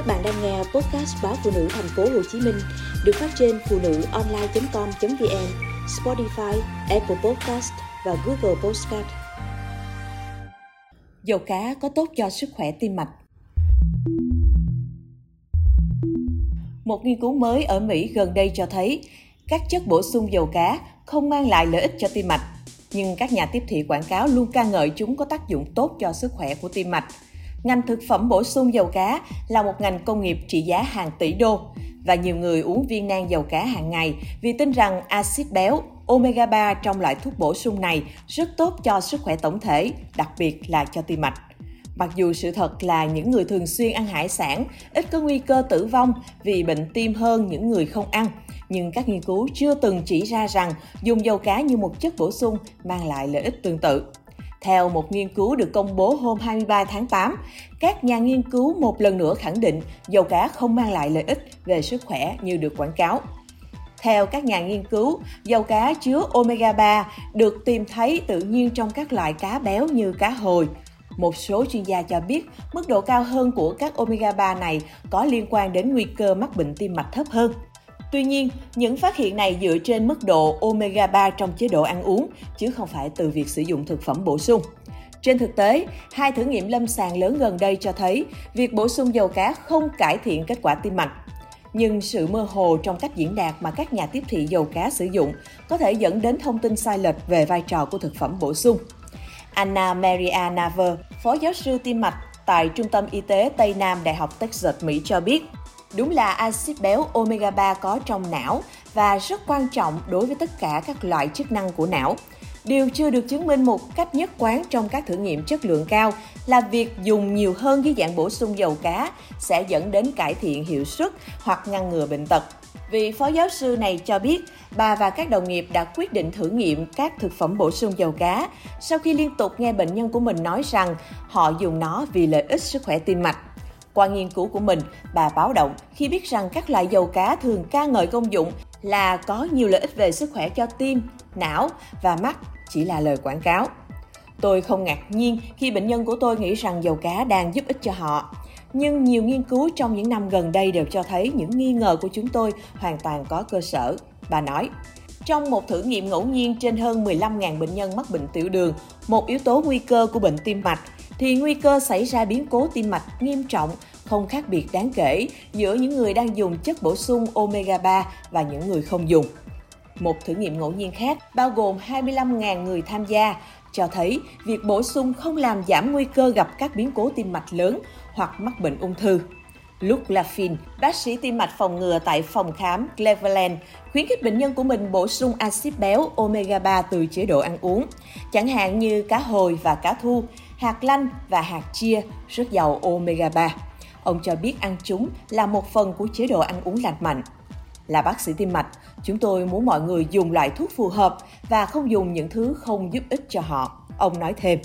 Các bạn đang nghe podcast báo phụ nữ thành phố Hồ Chí Minh được phát trên phụ nữ online.com.vn, Spotify, Apple Podcast và Google Podcast. Dầu cá có tốt cho sức khỏe tim mạch. Một nghiên cứu mới ở Mỹ gần đây cho thấy các chất bổ sung dầu cá không mang lại lợi ích cho tim mạch, nhưng các nhà tiếp thị quảng cáo luôn ca ngợi chúng có tác dụng tốt cho sức khỏe của tim mạch. Ngành thực phẩm bổ sung dầu cá là một ngành công nghiệp trị giá hàng tỷ đô và nhiều người uống viên nang dầu cá hàng ngày vì tin rằng axit béo omega 3 trong loại thuốc bổ sung này rất tốt cho sức khỏe tổng thể, đặc biệt là cho tim mạch. Mặc dù sự thật là những người thường xuyên ăn hải sản ít có nguy cơ tử vong vì bệnh tim hơn những người không ăn, nhưng các nghiên cứu chưa từng chỉ ra rằng dùng dầu cá như một chất bổ sung mang lại lợi ích tương tự. Theo một nghiên cứu được công bố hôm 23 tháng 8, các nhà nghiên cứu một lần nữa khẳng định dầu cá không mang lại lợi ích về sức khỏe như được quảng cáo. Theo các nhà nghiên cứu, dầu cá chứa omega 3 được tìm thấy tự nhiên trong các loại cá béo như cá hồi. Một số chuyên gia cho biết mức độ cao hơn của các omega 3 này có liên quan đến nguy cơ mắc bệnh tim mạch thấp hơn. Tuy nhiên, những phát hiện này dựa trên mức độ omega 3 trong chế độ ăn uống, chứ không phải từ việc sử dụng thực phẩm bổ sung. Trên thực tế, hai thử nghiệm lâm sàng lớn gần đây cho thấy việc bổ sung dầu cá không cải thiện kết quả tim mạch. Nhưng sự mơ hồ trong cách diễn đạt mà các nhà tiếp thị dầu cá sử dụng có thể dẫn đến thông tin sai lệch về vai trò của thực phẩm bổ sung. Anna Maria Naver, phó giáo sư tim mạch tại Trung tâm Y tế Tây Nam Đại học Texas, Mỹ cho biết, Đúng là axit béo omega 3 có trong não và rất quan trọng đối với tất cả các loại chức năng của não. Điều chưa được chứng minh một cách nhất quán trong các thử nghiệm chất lượng cao là việc dùng nhiều hơn dưới dạng bổ sung dầu cá sẽ dẫn đến cải thiện hiệu suất hoặc ngăn ngừa bệnh tật. Vị phó giáo sư này cho biết, bà và các đồng nghiệp đã quyết định thử nghiệm các thực phẩm bổ sung dầu cá sau khi liên tục nghe bệnh nhân của mình nói rằng họ dùng nó vì lợi ích sức khỏe tim mạch. Qua nghiên cứu của mình, bà báo động khi biết rằng các loại dầu cá thường ca ngợi công dụng là có nhiều lợi ích về sức khỏe cho tim, não và mắt chỉ là lời quảng cáo. Tôi không ngạc nhiên khi bệnh nhân của tôi nghĩ rằng dầu cá đang giúp ích cho họ. Nhưng nhiều nghiên cứu trong những năm gần đây đều cho thấy những nghi ngờ của chúng tôi hoàn toàn có cơ sở. Bà nói, trong một thử nghiệm ngẫu nhiên trên hơn 15.000 bệnh nhân mắc bệnh tiểu đường, một yếu tố nguy cơ của bệnh tim mạch thì nguy cơ xảy ra biến cố tim mạch nghiêm trọng không khác biệt đáng kể giữa những người đang dùng chất bổ sung omega 3 và những người không dùng. Một thử nghiệm ngẫu nhiên khác bao gồm 25.000 người tham gia cho thấy việc bổ sung không làm giảm nguy cơ gặp các biến cố tim mạch lớn hoặc mắc bệnh ung thư. Luke Laffin, bác sĩ tim mạch phòng ngừa tại phòng khám Cleveland, khuyến khích bệnh nhân của mình bổ sung axit béo omega 3 từ chế độ ăn uống, chẳng hạn như cá hồi và cá thu, hạt lanh và hạt chia rất giàu omega 3. Ông cho biết ăn chúng là một phần của chế độ ăn uống lành mạnh. Là bác sĩ tim mạch, chúng tôi muốn mọi người dùng loại thuốc phù hợp và không dùng những thứ không giúp ích cho họ. Ông nói thêm.